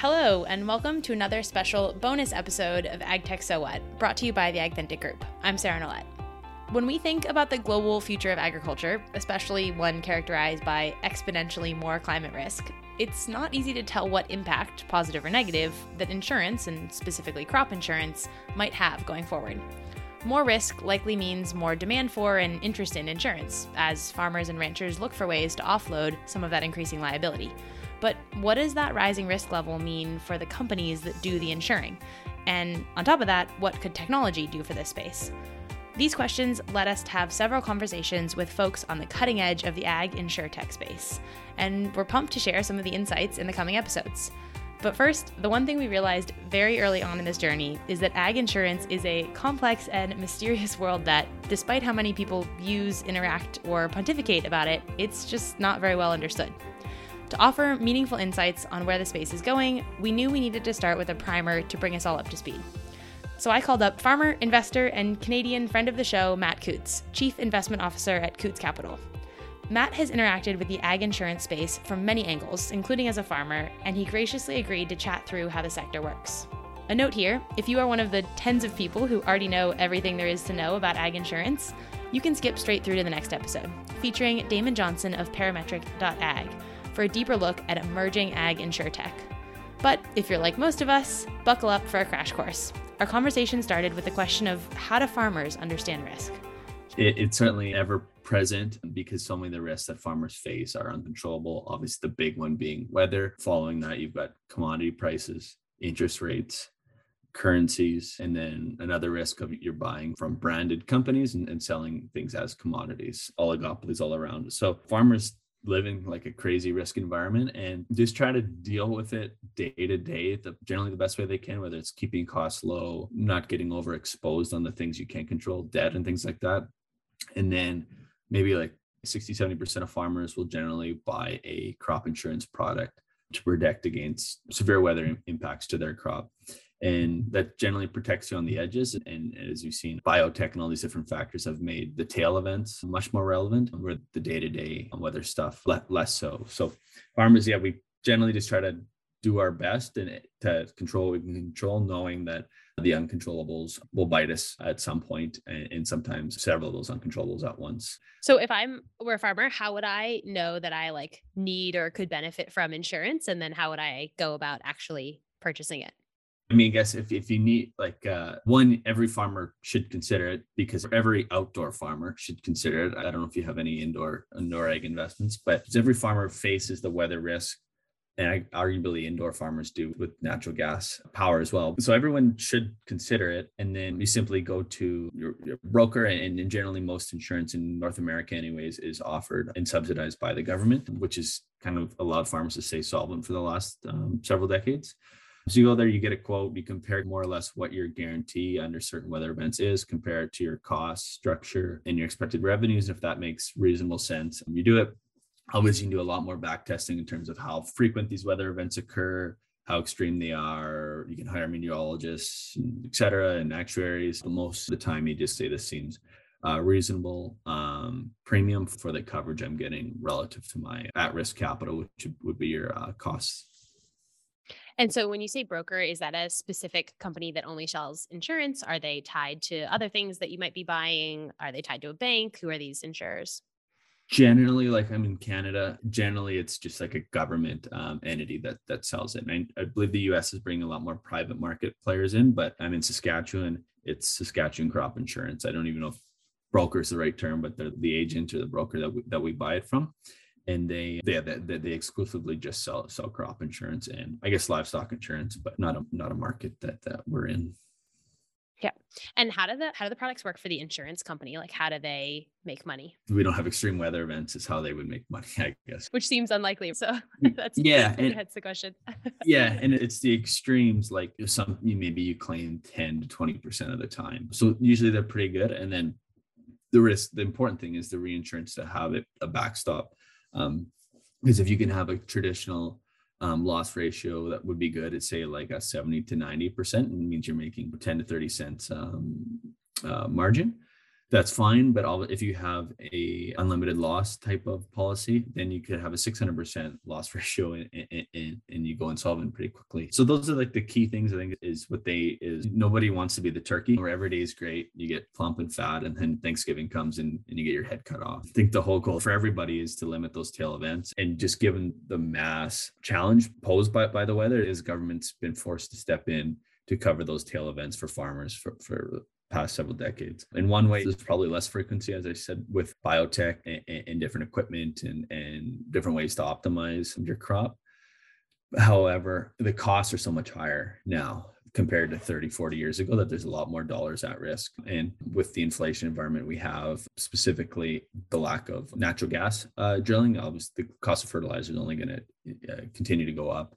Hello, and welcome to another special bonus episode of AgTech So What, brought to you by the AgThentic Group. I'm Sarah Nolet. When we think about the global future of agriculture, especially one characterized by exponentially more climate risk, it's not easy to tell what impact, positive or negative, that insurance, and specifically crop insurance, might have going forward. More risk likely means more demand for and interest in insurance, as farmers and ranchers look for ways to offload some of that increasing liability. But what does that rising risk level mean for the companies that do the insuring? And on top of that, what could technology do for this space? These questions led us to have several conversations with folks on the cutting edge of the ag insurtech space, and we're pumped to share some of the insights in the coming episodes. But first, the one thing we realized very early on in this journey is that ag insurance is a complex and mysterious world that, despite how many people use, interact, or pontificate about it, it's just not very well understood. To offer meaningful insights on where the space is going, we knew we needed to start with a primer to bring us all up to speed. So I called up farmer, investor, and Canadian friend of the show, Matt Coutts, Chief Investment Officer at Coutts Capital. Matt has interacted with the ag insurance space from many angles, including as a farmer, and he graciously agreed to chat through how the sector works. A note here if you are one of the tens of people who already know everything there is to know about ag insurance, you can skip straight through to the next episode, featuring Damon Johnson of parametric.ag for a deeper look at emerging ag insurtech. But if you're like most of us, buckle up for a crash course. Our conversation started with the question of how do farmers understand risk? It, it's certainly ever present because so many of the risks that farmers face are uncontrollable. Obviously, the big one being weather. Following that, you've got commodity prices, interest rates, currencies, and then another risk of you're buying from branded companies and, and selling things as commodities, oligopolies all around. So farmers living like a crazy risk environment and just try to deal with it day to day the generally the best way they can whether it's keeping costs low not getting overexposed on the things you can't control debt and things like that. And then maybe like 60 70% of farmers will generally buy a crop insurance product to protect against severe weather impacts to their crop and that generally protects you on the edges. And as you've seen, biotech and all these different factors have made the tail events much more relevant, where the day to day weather stuff less so. So farmers, yeah, we generally just try to do our best and to control what we can control, knowing that the uncontrollables will bite us at some point and sometimes several of those uncontrollables at once. So if I'm were a farmer, how would I know that I like need or could benefit from insurance? And then how would I go about actually purchasing it? I mean, I guess if, if you need like uh, one, every farmer should consider it because every outdoor farmer should consider it. I don't know if you have any indoor indoor ag investments, but every farmer faces the weather risk, and arguably indoor farmers do with natural gas power as well. So everyone should consider it, and then you simply go to your, your broker, and, and generally most insurance in North America, anyways, is offered and subsidized by the government, which has kind of allowed farmers to stay solvent for the last um, several decades. So you go there, you get a quote, you compare more or less what your guarantee under certain weather events is, compare it to your cost structure and your expected revenues. If that makes reasonable sense, you do it. Obviously, you can do a lot more back testing in terms of how frequent these weather events occur, how extreme they are. You can hire meteorologists, et cetera, and actuaries. But most of the time, you just say this seems uh, reasonable um, premium for the coverage I'm getting relative to my at risk capital, which would be your uh, costs and so when you say broker, is that a specific company that only sells insurance? Are they tied to other things that you might be buying? Are they tied to a bank? Who are these insurers? Generally, like I'm in Canada, generally it's just like a government um, entity that that sells it. And I, I believe the US is bringing a lot more private market players in, but I'm in Saskatchewan. It's Saskatchewan Crop Insurance. I don't even know if broker is the right term, but they're the agent or the broker that we, that we buy it from and they they, they they exclusively just sell sell crop insurance and I guess livestock insurance, but not a not a market that that we're in. Yeah. And how do the how do the products work for the insurance company? Like how do they make money? We don't have extreme weather events is how they would make money, I guess. Which seems unlikely. So mm, that's yeah, and, that's the question. yeah, and it's the extremes like some maybe you claim 10 to 20% of the time. So usually they're pretty good. And then the risk, the important thing is the reinsurance to have it a backstop um, because if you can have a traditional um, loss ratio that would be good at say like a 70 to 90 percent means you're making 10 to 30 cents um, uh, margin that's fine. But if you have a unlimited loss type of policy, then you could have a 600% loss ratio and, and, and you go insolvent pretty quickly. So those are like the key things I think is what they is nobody wants to be the turkey where every day is great. You get plump and fat and then Thanksgiving comes and, and you get your head cut off. I think the whole goal for everybody is to limit those tail events and just given the mass challenge posed by, by the weather is government's been forced to step in to cover those tail events for farmers for, for past several decades. In one way, there's probably less frequency, as I said, with biotech and, and, different equipment and, and different ways to optimize your crop. However, the costs are so much higher now compared to 30, 40 years ago that there's a lot more dollars at risk. And with the inflation environment we have, specifically the lack of natural gas uh, drilling, obviously the cost of fertilizer is only going to uh, continue to go up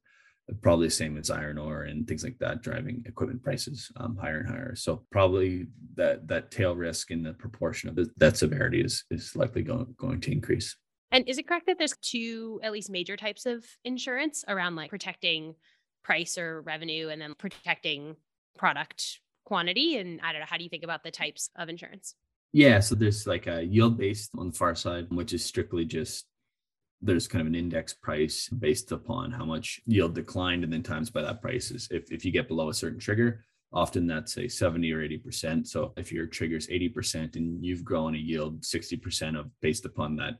probably the same as iron ore and things like that driving equipment prices um, higher and higher. So probably that that tail risk in the proportion of the, that severity is is likely going, going to increase. And is it correct that there's two at least major types of insurance around like protecting price or revenue and then protecting product quantity? And i don't know how do you think about the types of insurance? Yeah so there's like a yield based on the far side which is strictly just there's kind of an index price based upon how much yield declined and then times by that price is if, if you get below a certain trigger often that's a 70 or 80% so if your trigger is 80% and you've grown a yield 60% of based upon that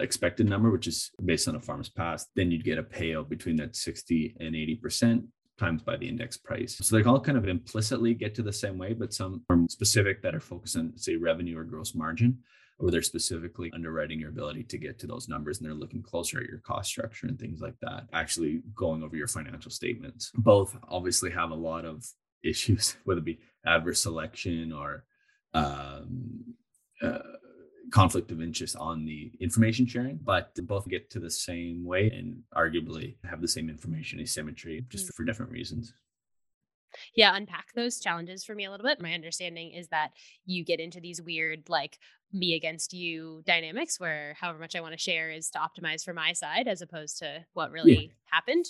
expected number which is based on a farm's past then you'd get a payout between that 60 and 80% times by the index price. So they all kind of implicitly get to the same way, but some are specific that are focused on, say, revenue or gross margin or they're specifically underwriting your ability to get to those numbers and they're looking closer at your cost structure and things like that, actually going over your financial statements. Both obviously have a lot of issues, whether it be adverse selection or um, uh, conflict of interest on the information sharing, but both get to the same way and arguably have the same information asymmetry just mm. for different reasons. Yeah, unpack those challenges for me a little bit. My understanding is that you get into these weird, like, me against you dynamics where however much I want to share is to optimize for my side as opposed to what really yeah. happened.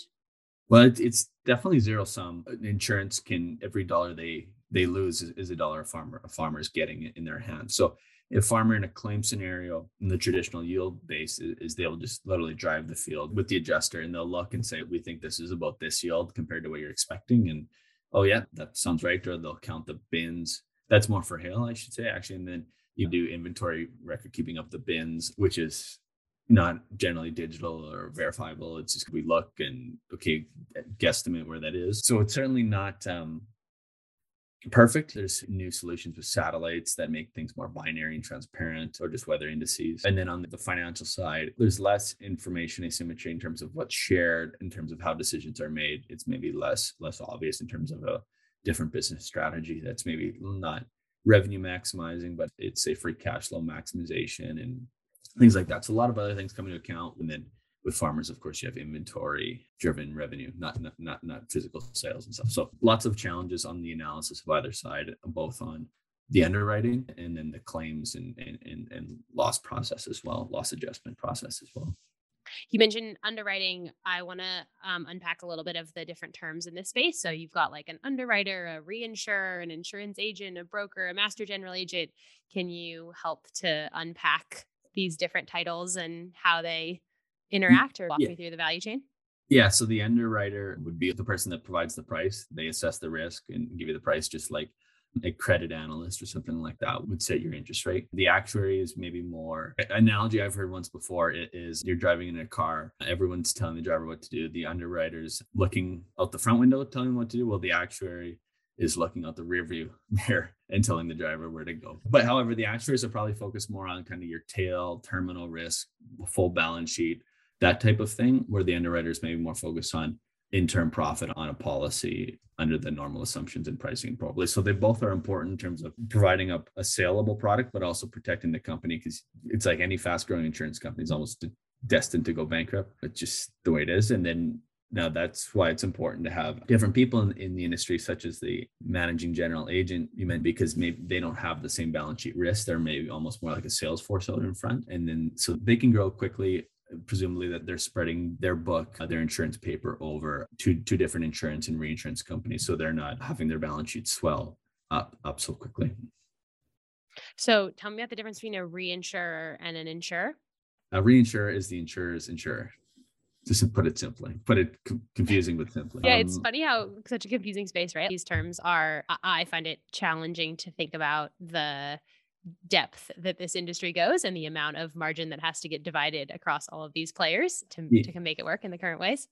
Well, it's definitely zero sum. Insurance can every dollar they they lose is, is a dollar a farmer a farmer is getting in their hands. So if farmer in a claim scenario in the traditional yield base is, is, they'll just literally drive the field with the adjuster and they'll look and say we think this is about this yield compared to what you're expecting and oh yeah that sounds right or they'll count the bins that's more for hail i should say actually and then you do inventory record keeping up the bins, which is not generally digital or verifiable. It's just we look and okay, guesstimate where that is. So it's certainly not um, perfect. There's new solutions with satellites that make things more binary and transparent, or just weather indices. And then on the financial side, there's less information asymmetry in terms of what's shared, in terms of how decisions are made. It's maybe less less obvious in terms of a different business strategy that's maybe not revenue maximizing, but it's a free cash flow maximization and things like that. So a lot of other things come into account. And then with farmers, of course, you have inventory driven revenue, not, not, not, not physical sales and stuff. So lots of challenges on the analysis of either side, both on the underwriting and then the claims and, and, and, and loss process as well, loss adjustment process as well. You mentioned underwriting. I want to um, unpack a little bit of the different terms in this space. So you've got like an underwriter, a reinsurer, an insurance agent, a broker, a master general agent. Can you help to unpack these different titles and how they interact or walk yeah. me through the value chain? Yeah, so the underwriter would be the person that provides the price. They assess the risk and give you the price, just like a credit analyst or something like that would set your interest rate. The actuary is maybe more analogy I've heard once before is you're driving in a car, everyone's telling the driver what to do. The underwriter's looking out the front window telling them what to do. Well, the actuary is looking out the rear view mirror and telling the driver where to go. But however, the actuaries are probably focused more on kind of your tail, terminal risk, full balance sheet, that type of thing, where the underwriters may be more focused on in-term profit on a policy under the normal assumptions in pricing and probability. So they both are important in terms of providing a, a saleable product, but also protecting the company because it's like any fast-growing insurance company is almost destined to go bankrupt. It's just the way it is. And then now that's why it's important to have different people in, in the industry, such as the managing general agent you meant, because maybe they don't have the same balance sheet risk. They're maybe almost more like a sales force out in front. And then so they can grow quickly presumably that they're spreading their book, uh, their insurance paper over to two different insurance and reinsurance companies, so they're not having their balance sheet swell up up so quickly. So tell me about the difference between a reinsurer and an insurer. A reinsurer is the insurer's insurer. Just to put it simply, put it com- confusing but simply. Yeah, um, it's funny how such a confusing space, right? These terms are, I find it challenging to think about the depth that this industry goes and the amount of margin that has to get divided across all of these players to, yeah. to make it work in the current ways.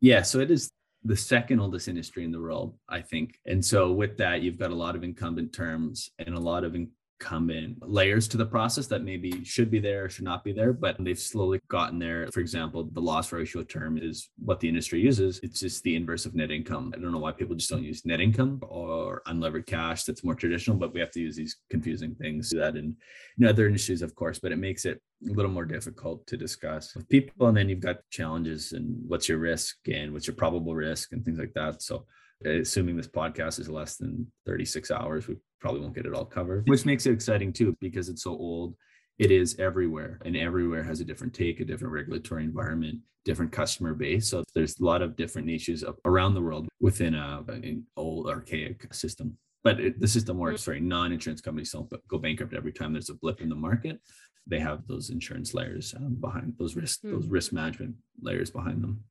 Yeah, so it is the second oldest industry in the world, I think. And so with that, you've got a lot of incumbent terms and a lot of in- come in layers to the process that maybe should be there or should not be there, but they've slowly gotten there. For example, the loss ratio term is what the industry uses. It's just the inverse of net income. I don't know why people just don't use net income or unlevered cash. That's more traditional, but we have to use these confusing things that in, in other industries, of course, but it makes it a little more difficult to discuss with people. And then you've got challenges and what's your risk and what's your probable risk and things like that. So assuming this podcast is less than 36 hours, we probably won't get it all covered, which makes it exciting too, because it's so old. It is everywhere, and everywhere has a different take, a different regulatory environment, different customer base. So there's a lot of different niches around the world within a, an old archaic system. But it, the system works. Sorry, non-insurance companies don't go bankrupt every time there's a blip in the market. They have those insurance layers um, behind those risk, mm. those risk management layers behind them.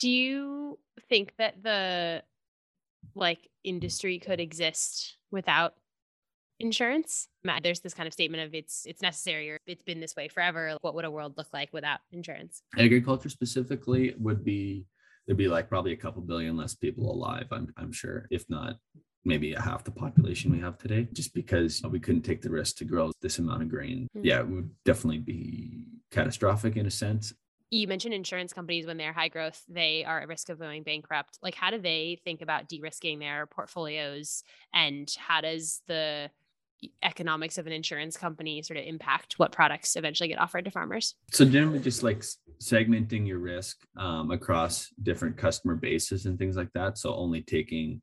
Do you think that the like industry could exist without insurance? There's this kind of statement of it's it's necessary or it's been this way forever what would a world look like without insurance? Agriculture specifically would be there'd be like probably a couple billion less people alive i'm, I'm sure if not maybe a half the population we have today just because we couldn't take the risk to grow this amount of grain. Mm-hmm. yeah it would definitely be catastrophic in a sense you mentioned insurance companies when they're high growth, they are at risk of going bankrupt. Like, how do they think about de risking their portfolios? And how does the economics of an insurance company sort of impact what products eventually get offered to farmers? So, generally, just like segmenting your risk um, across different customer bases and things like that. So, only taking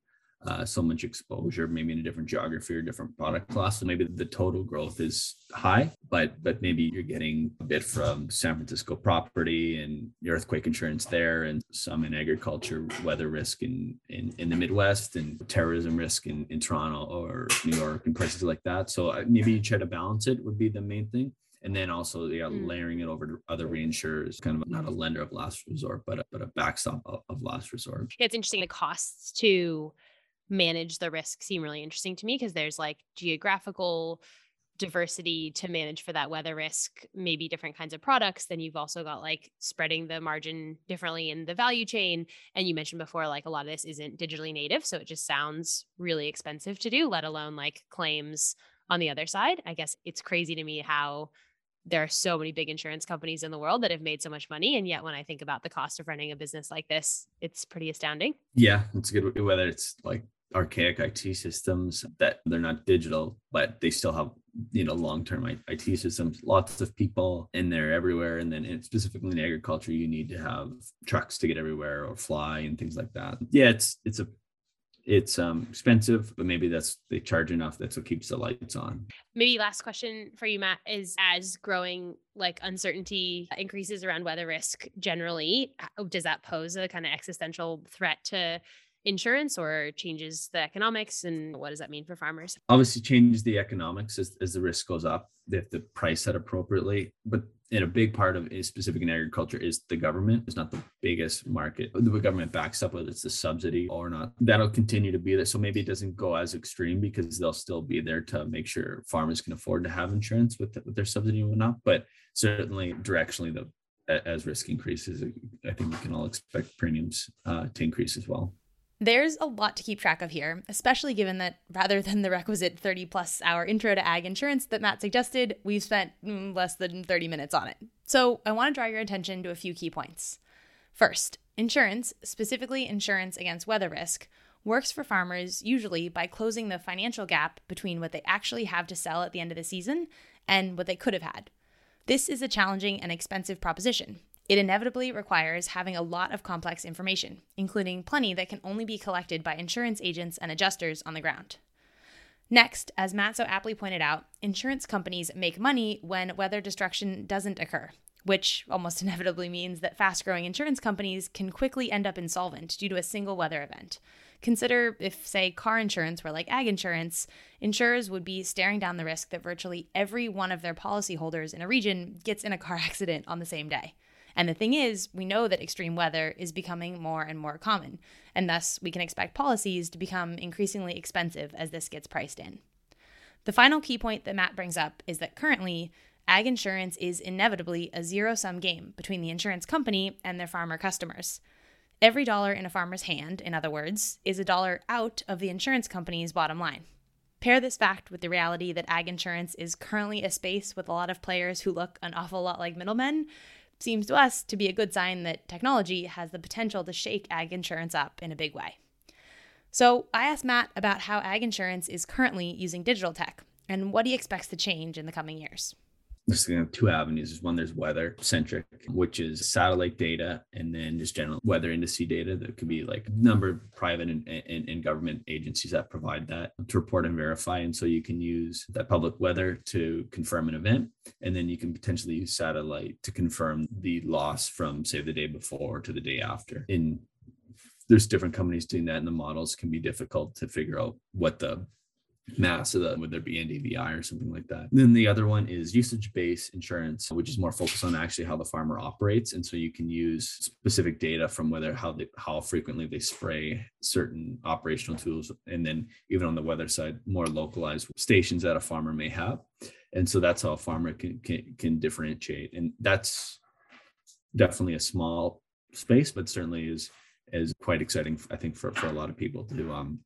uh, so much exposure, maybe in a different geography or different product class. So maybe the total growth is high, but but maybe you're getting a bit from San Francisco property and earthquake insurance there, and some in agriculture, weather risk in in, in the Midwest, and terrorism risk in, in Toronto or New York and places like that. So uh, maybe you try to balance it would be the main thing and then also yeah, mm. layering it over to other reinsurers, kind of not a lender of last resort, but a, but a backstop of, of last resort. It's interesting the costs to manage the risk seem really interesting to me because there's like geographical diversity to manage for that weather risk, maybe different kinds of products. Then you've also got like spreading the margin differently in the value chain. And you mentioned before, like a lot of this isn't digitally native. So it just sounds really expensive to do, let alone like claims on the other side. I guess it's crazy to me how there are so many big insurance companies in the world that have made so much money. And yet when I think about the cost of running a business like this, it's pretty astounding. Yeah, it's good. Whether it's like archaic IT systems that they're not digital, but they still have you know long-term IT systems. Lots of people in there everywhere, and then specifically in agriculture, you need to have trucks to get everywhere or fly and things like that. Yeah, it's it's a it's um expensive but maybe that's they charge enough that's what keeps the lights on. Maybe last question for you matt is as growing like uncertainty increases around weather risk generally does that pose a kind of existential threat to insurance or changes the economics and what does that mean for farmers? Obviously changes the economics as, as the risk goes up they have to price that appropriately but in a big part of is specific in agriculture is the government it's not the biggest market the government backs up whether it's the subsidy or not. That'll continue to be there so maybe it doesn't go as extreme because they'll still be there to make sure farmers can afford to have insurance with, with their subsidy and whatnot but certainly directionally the as risk increases i think we can all expect premiums uh, to increase as well there's a lot to keep track of here, especially given that rather than the requisite 30 plus hour intro to ag insurance that Matt suggested, we've spent mm, less than 30 minutes on it. So I want to draw your attention to a few key points. First, insurance, specifically insurance against weather risk, works for farmers usually by closing the financial gap between what they actually have to sell at the end of the season and what they could have had. This is a challenging and expensive proposition, it inevitably requires having a lot of complex information, including plenty that can only be collected by insurance agents and adjusters on the ground. Next, as Matt so aptly pointed out, insurance companies make money when weather destruction doesn't occur, which almost inevitably means that fast growing insurance companies can quickly end up insolvent due to a single weather event, Consider if, say, car insurance were like ag insurance, insurers would be staring down the risk that virtually every one of their policyholders in a region gets in a car accident on the same day. And the thing is, we know that extreme weather is becoming more and more common, and thus we can expect policies to become increasingly expensive as this gets priced in. The final key point that Matt brings up is that currently, ag insurance is inevitably a zero sum game between the insurance company and their farmer customers. Every dollar in a farmer's hand, in other words, is a dollar out of the insurance company's bottom line. Pair this fact with the reality that ag insurance is currently a space with a lot of players who look an awful lot like middlemen, seems to us to be a good sign that technology has the potential to shake ag insurance up in a big way. So I asked Matt about how ag insurance is currently using digital tech and what he expects to change in the coming years there's kind of two avenues. There's one, there's weather centric, which is satellite data, and then just general weather indice data that could be like number of private and, and, and, government agencies that provide that to report and verify. And so you can use that public weather to confirm an event, and then you can potentially use satellite to confirm the loss from, say, the day before to the day after. In there's different companies doing that, and the models can be difficult to figure out what the mass of the would there be NDVI or something like that. Then the other one is usage-based insurance, which is more focused on actually how the farmer operates. And so you can use specific data from whether how they how frequently they spray certain operational tools, and then even on the weather side, more localized stations that a farmer may have. And so that's how a farmer can can, can differentiate. And that's definitely a small space, but certainly is is quite exciting, I think, for, for a lot of people to um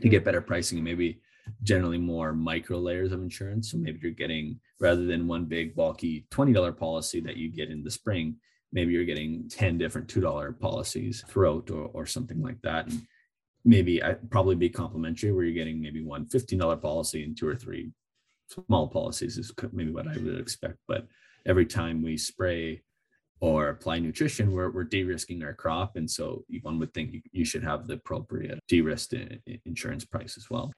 to get better pricing and maybe generally more micro layers of insurance. So maybe you're getting rather than one big bulky $20 policy that you get in the spring, maybe you're getting 10 different $2 policies throughout or, or something like that. And maybe I probably be complementary where you're getting maybe one $15 policy and two or three small policies is maybe what I would expect. But every time we spray or apply nutrition, we're, we're de-risking our crop. And so one would think you, you should have the appropriate de-risked insurance price as well.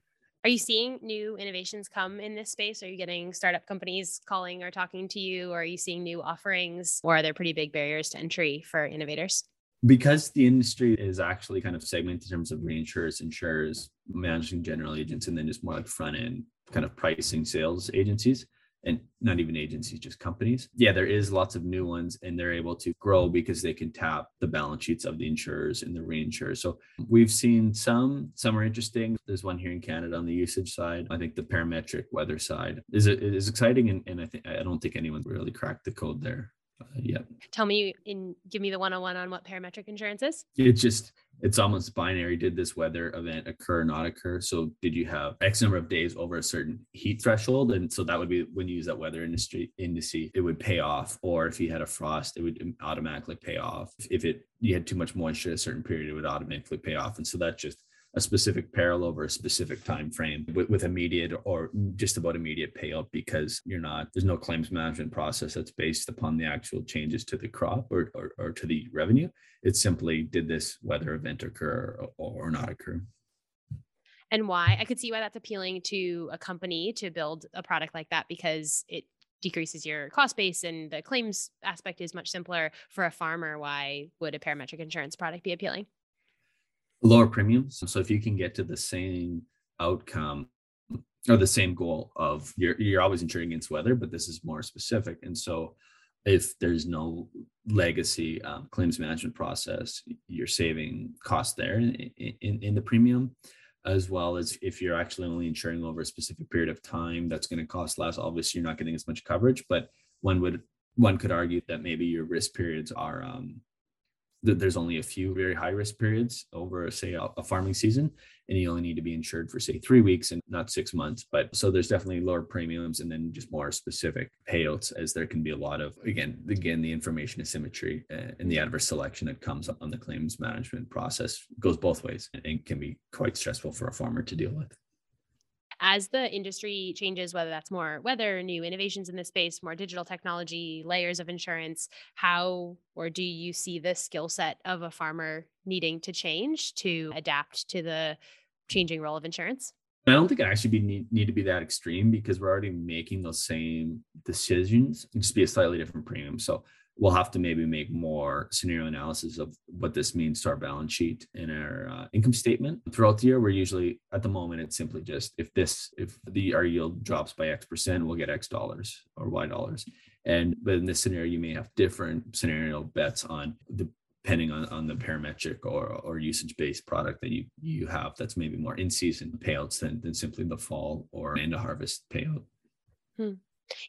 Are you seeing new innovations come in this space? Are you getting startup companies calling or talking to you? Or are you seeing new offerings? Or are there pretty big barriers to entry for innovators? Because the industry is actually kind of segmented in terms of reinsurers, insurers, managing general agents, and then just more like front end kind of pricing sales agencies and not even agencies, just companies. Yeah, there is lots of new ones, and they're able to grow because they can tap the balance sheets of the insurers and the reinsurers. So we've seen some, some are interesting. There's one here in Canada on the usage side. I think the parametric weather side is is exciting, and, and I think I don't think anyone really cracked the code there uh, yet. Tell me in give me the one on one on what parametric insurance is. It's just it's almost binary. Did this weather event occur or not occur? So did you have X number of days over a certain heat threshold? And so that would be when you use that weather industry indice, it would pay off. Or if you had a frost, it would automatically pay off. If it you had too much moisture at a certain period, it would automatically pay off. And so that just a specific peril over a specific time frame with, with immediate or just about immediate payout because you're not there's no claims management process that's based upon the actual changes to the crop or, or, or to the revenue. It's simply did this weather event occur or, or not occur. And why? I could see why that's appealing to a company to build a product like that because it decreases your cost base and the claims aspect is much simpler. For a farmer why would a parametric insurance product be appealing lower premiums. So if you can get to the same outcome or the same goal of you're you're always insuring against weather, but this is more specific. And so if there's no legacy um, claims management process, you're saving cost there in, in, in the premium, as well as if you're actually only insuring over a specific period of time, that's going to cost less. Obviously, you're not getting as much coverage, but one would one could argue that maybe your risk periods are um, there's only a few very high risk periods over say a, farming season and you only need to be insured for say three weeks and not six months. But so there's definitely lower premiums and then just more specific payouts as there can be a lot of again again the information asymmetry uh, and the adverse selection that comes on the claims management process goes both ways and can be quite stressful for a farmer to deal with as the industry changes, whether that's more weather, new innovations in the space, more digital technology, layers of insurance, how or do you see the skill set of a farmer needing to change to adapt to the changing role of insurance? I don't think it actually be need, need to be that extreme because we're already making those same decisions. just be a slightly different premium. So we'll have to maybe make more scenario analysis of what this means to our balance sheet and our uh, income statement throughout the year. We're usually at the moment it's simply just if this if the our yield drops by X percent, we'll get X dollars or Y dollars. And but in this scenario, you may have different scenario bets on the depending on, on the parametric or, or usage based product that you you have that's maybe more in season payouts than, than simply the fall or end of harvest payout. Hmm.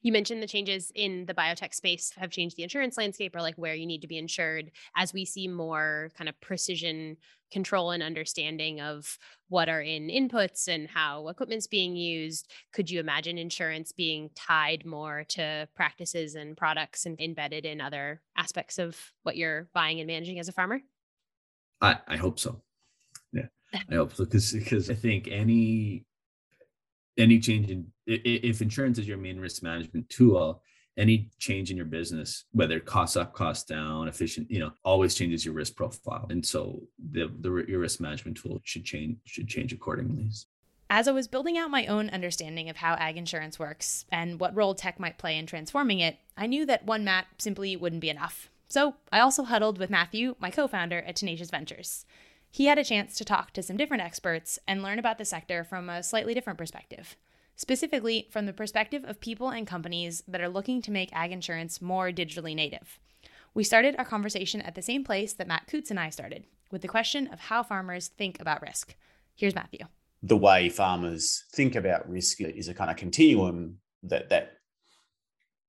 You mentioned the changes in the biotech space have changed the insurance landscape or like where you need to be insured as we see more kind of precision control and understanding of what are in inputs and how equipment's being used. Could you imagine insurance being tied more to practices and products and embedded in other aspects of what you're buying and managing as a farmer? I, I hope so. Yeah, I hope so because because I think any any change in if insurance is your main risk management tool any change in your business whether costs up costs down efficient you know always changes your risk profile and so the, the your risk management tool should change should change accordingly as I was building out my own understanding of how ag insurance works and what role tech might play in transforming it, I knew that one Matt simply wouldn't be enough. So I also huddled with Matthew, my co founder at Tenacious Ventures he had a chance to talk to some different experts and learn about the sector from a slightly different perspective. Specifically, from the perspective of people and companies that are looking to make ag insurance more digitally native. We started our conversation at the same place that Matt Coutts and I started, with the question of how farmers think about risk. Here's Matthew. The way farmers think about risk is a kind of continuum that that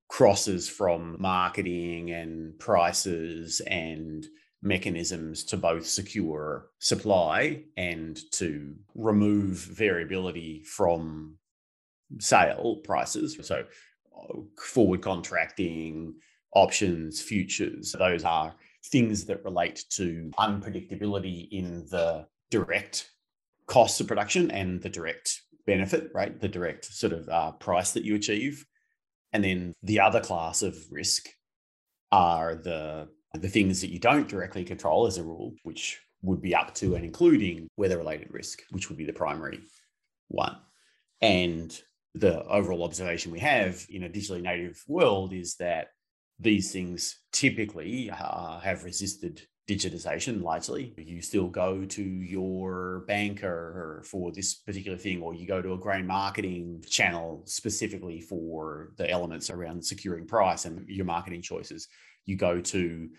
crosses from marketing and prices and mechanisms to both secure supply and to remove variability from sale prices. So, uh, forward contracting, options, futures, those are things that relate to unpredictability in the direct costs of production and the direct benefit, right? The direct sort of uh, price that you achieve. And then the other class of risk are the the things that you don't directly control as a rule, which would be up to and including weather related risk, which would be the primary one. And the overall observation we have in a digitally native world is that these things typically uh, have resisted digitization largely. You still go to your banker for this particular thing, or you go to a grain marketing channel specifically for the elements around securing price and your marketing choices you go to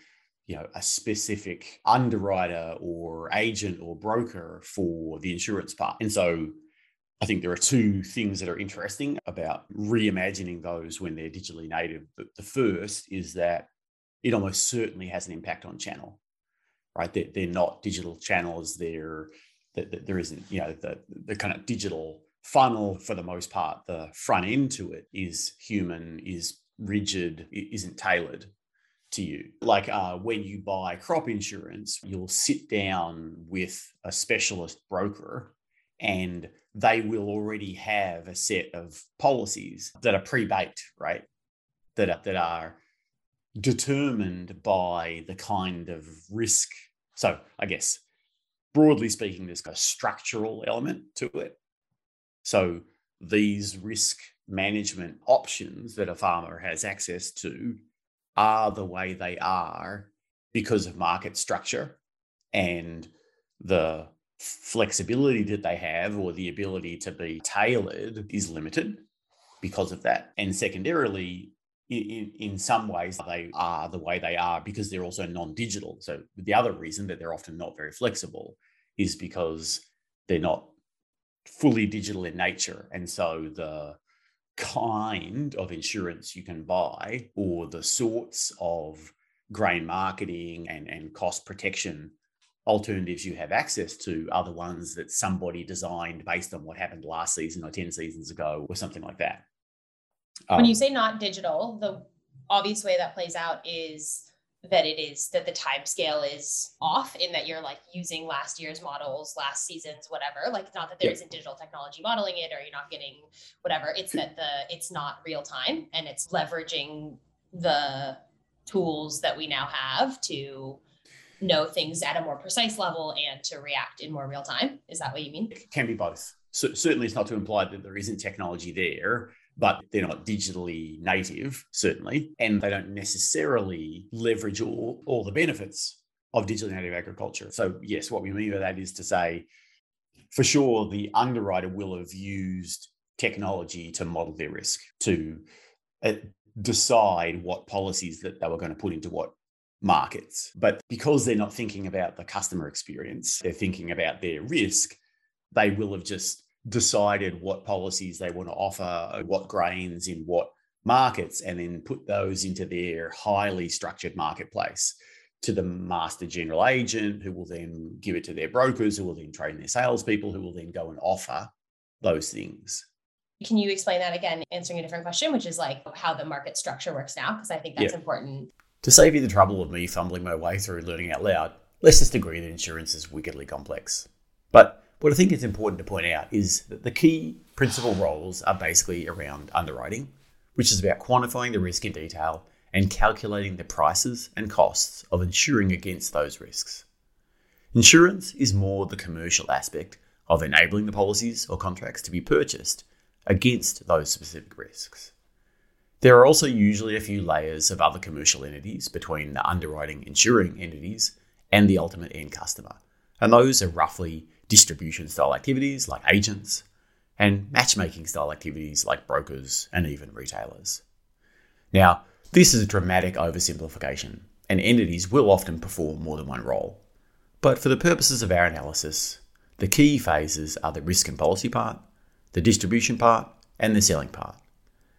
you know a specific underwriter or agent or broker for the insurance part and so i think there are two things that are interesting about reimagining those when they're digitally native. The first is that it almost certainly has an impact on channel right? They're, they're not digital channels. They're there isn't you know the, the kind of digital funnel for the most part. The front end to it is human is rigid isn't tailored to you. Like uh, when you buy crop insurance, you'll sit down with a specialist broker and they will already have a set of policies that are pre-baked, right? That are, that are determined by the kind of risk. So I guess broadly speaking, there's a structural element to it. So these risk management options that a farmer has access to are the way they are because of market structure and the flexibility that they have or the ability to be tailored is limited because of that. And secondarily, in, in some ways, they are the way they are because they're also non digital. So, the other reason that they're often not very flexible is because they're not fully digital in nature. And so, the kind of insurance you can buy or the sorts of grain marketing and, and cost protection alternatives you have access to are the ones that somebody designed based on what happened last season or 10 seasons ago or something like that. When you um, say not digital, the obvious way that plays out is that it is that the time scale is off in that you're like using last year's models last season's whatever. Like it's not that there not digital technology modeling it or you're not getting whatever. It's that the it's not real time and it's leveraging the tools that we now have to know things at a more precise level and to react in more real time. Is that what you mean? It can be both. So certainly it's not to imply that there isn't technology there but they're not digitally native, certainly, and they don't necessarily leverage all, all the benefits of digitally native agriculture. So, yes, what we mean by that is to say, for sure, the underwriter will have used technology to model their risk, to uh, decide what policies that they were going to put into what markets. But because they're not thinking about the customer experience, they're thinking about their risk, they will have just decided what policies they want to offer, what grains in what markets, and then put those into their highly structured marketplace to the master general agent, who will then give it to their brokers, who will then train their salespeople, who will then go and offer those things. Can you explain that again, answering a different question, which is like how the market structure works now? Because I think that's yeah. important. To save you the trouble of me fumbling my way through learning out loud, let's just agree that insurance is wickedly complex. But what I think is important to point out is that the key principal roles are basically around underwriting, which is about quantifying the risk in detail and calculating the prices and costs of insuring against those risks. Insurance is more the commercial aspect of enabling the policies or contracts to be purchased against those specific risks. There are also usually a few layers of other commercial entities between the underwriting insuring entities and the ultimate end customer, and those are roughly distribution style activities like agents, and matchmaking style activities like brokers and even retailers. Now, this is a dramatic oversimplification, and entities will often perform more than one role. But for the purposes of our analysis, the key phases are the risk and policy part, the distribution part, and the selling part.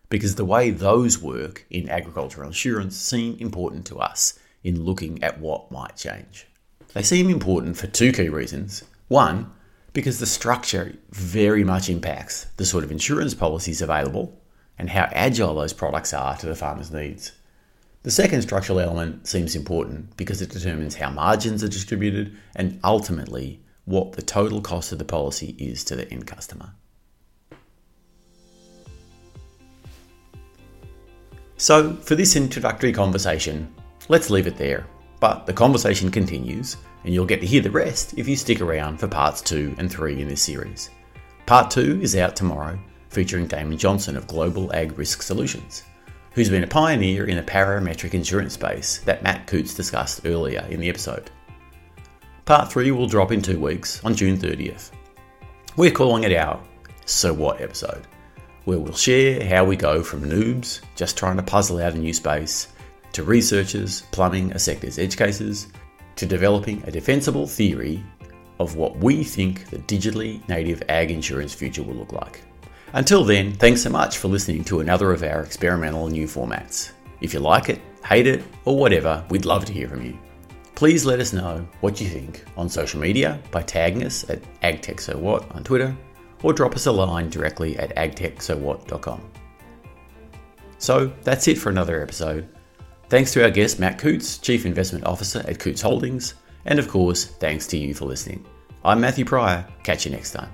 Because the way those work in agricultural insurance seem important to us in looking at what might change. They seem important for two key reasons one, because the structure very much impacts the sort of insurance policies available and how agile those products are to the farmer's needs. The second structural element seems important because it determines how margins are distributed and ultimately what the total cost of the policy is to the end customer. So, for this introductory conversation, let's leave it there. But the conversation continues and you'll get to hear the rest if you stick around for parts 2 and 3 in this series. Part 2 is out tomorrow, featuring Damon Johnson of Global Ag Risk Solutions, who's been a pioneer in the parametric insurance space that Matt Coutts discussed earlier in the episode. Part 3 will drop in two weeks on June 30th. We're calling it our So What episode, where we'll share how we go from noobs just trying to puzzle out a new space to researchers plumbing a sector's edge cases to developing a defensible theory of what we think the digitally native ag insurance future will look like. Until then, thanks so much for listening to another of our experimental new formats. If you like it, hate it, or whatever, we'd love to hear from you. Please let us know what you think on social media by tagging us at agtechsowhat on Twitter or drop us a line directly at agtechsowhat.com. So that's it for another episode. Thanks to our guest, Matt Coutts, Chief Investment Officer at Coutts Holdings, and of course, thanks to you for listening. I'm Matthew Pryor. Catch you next time.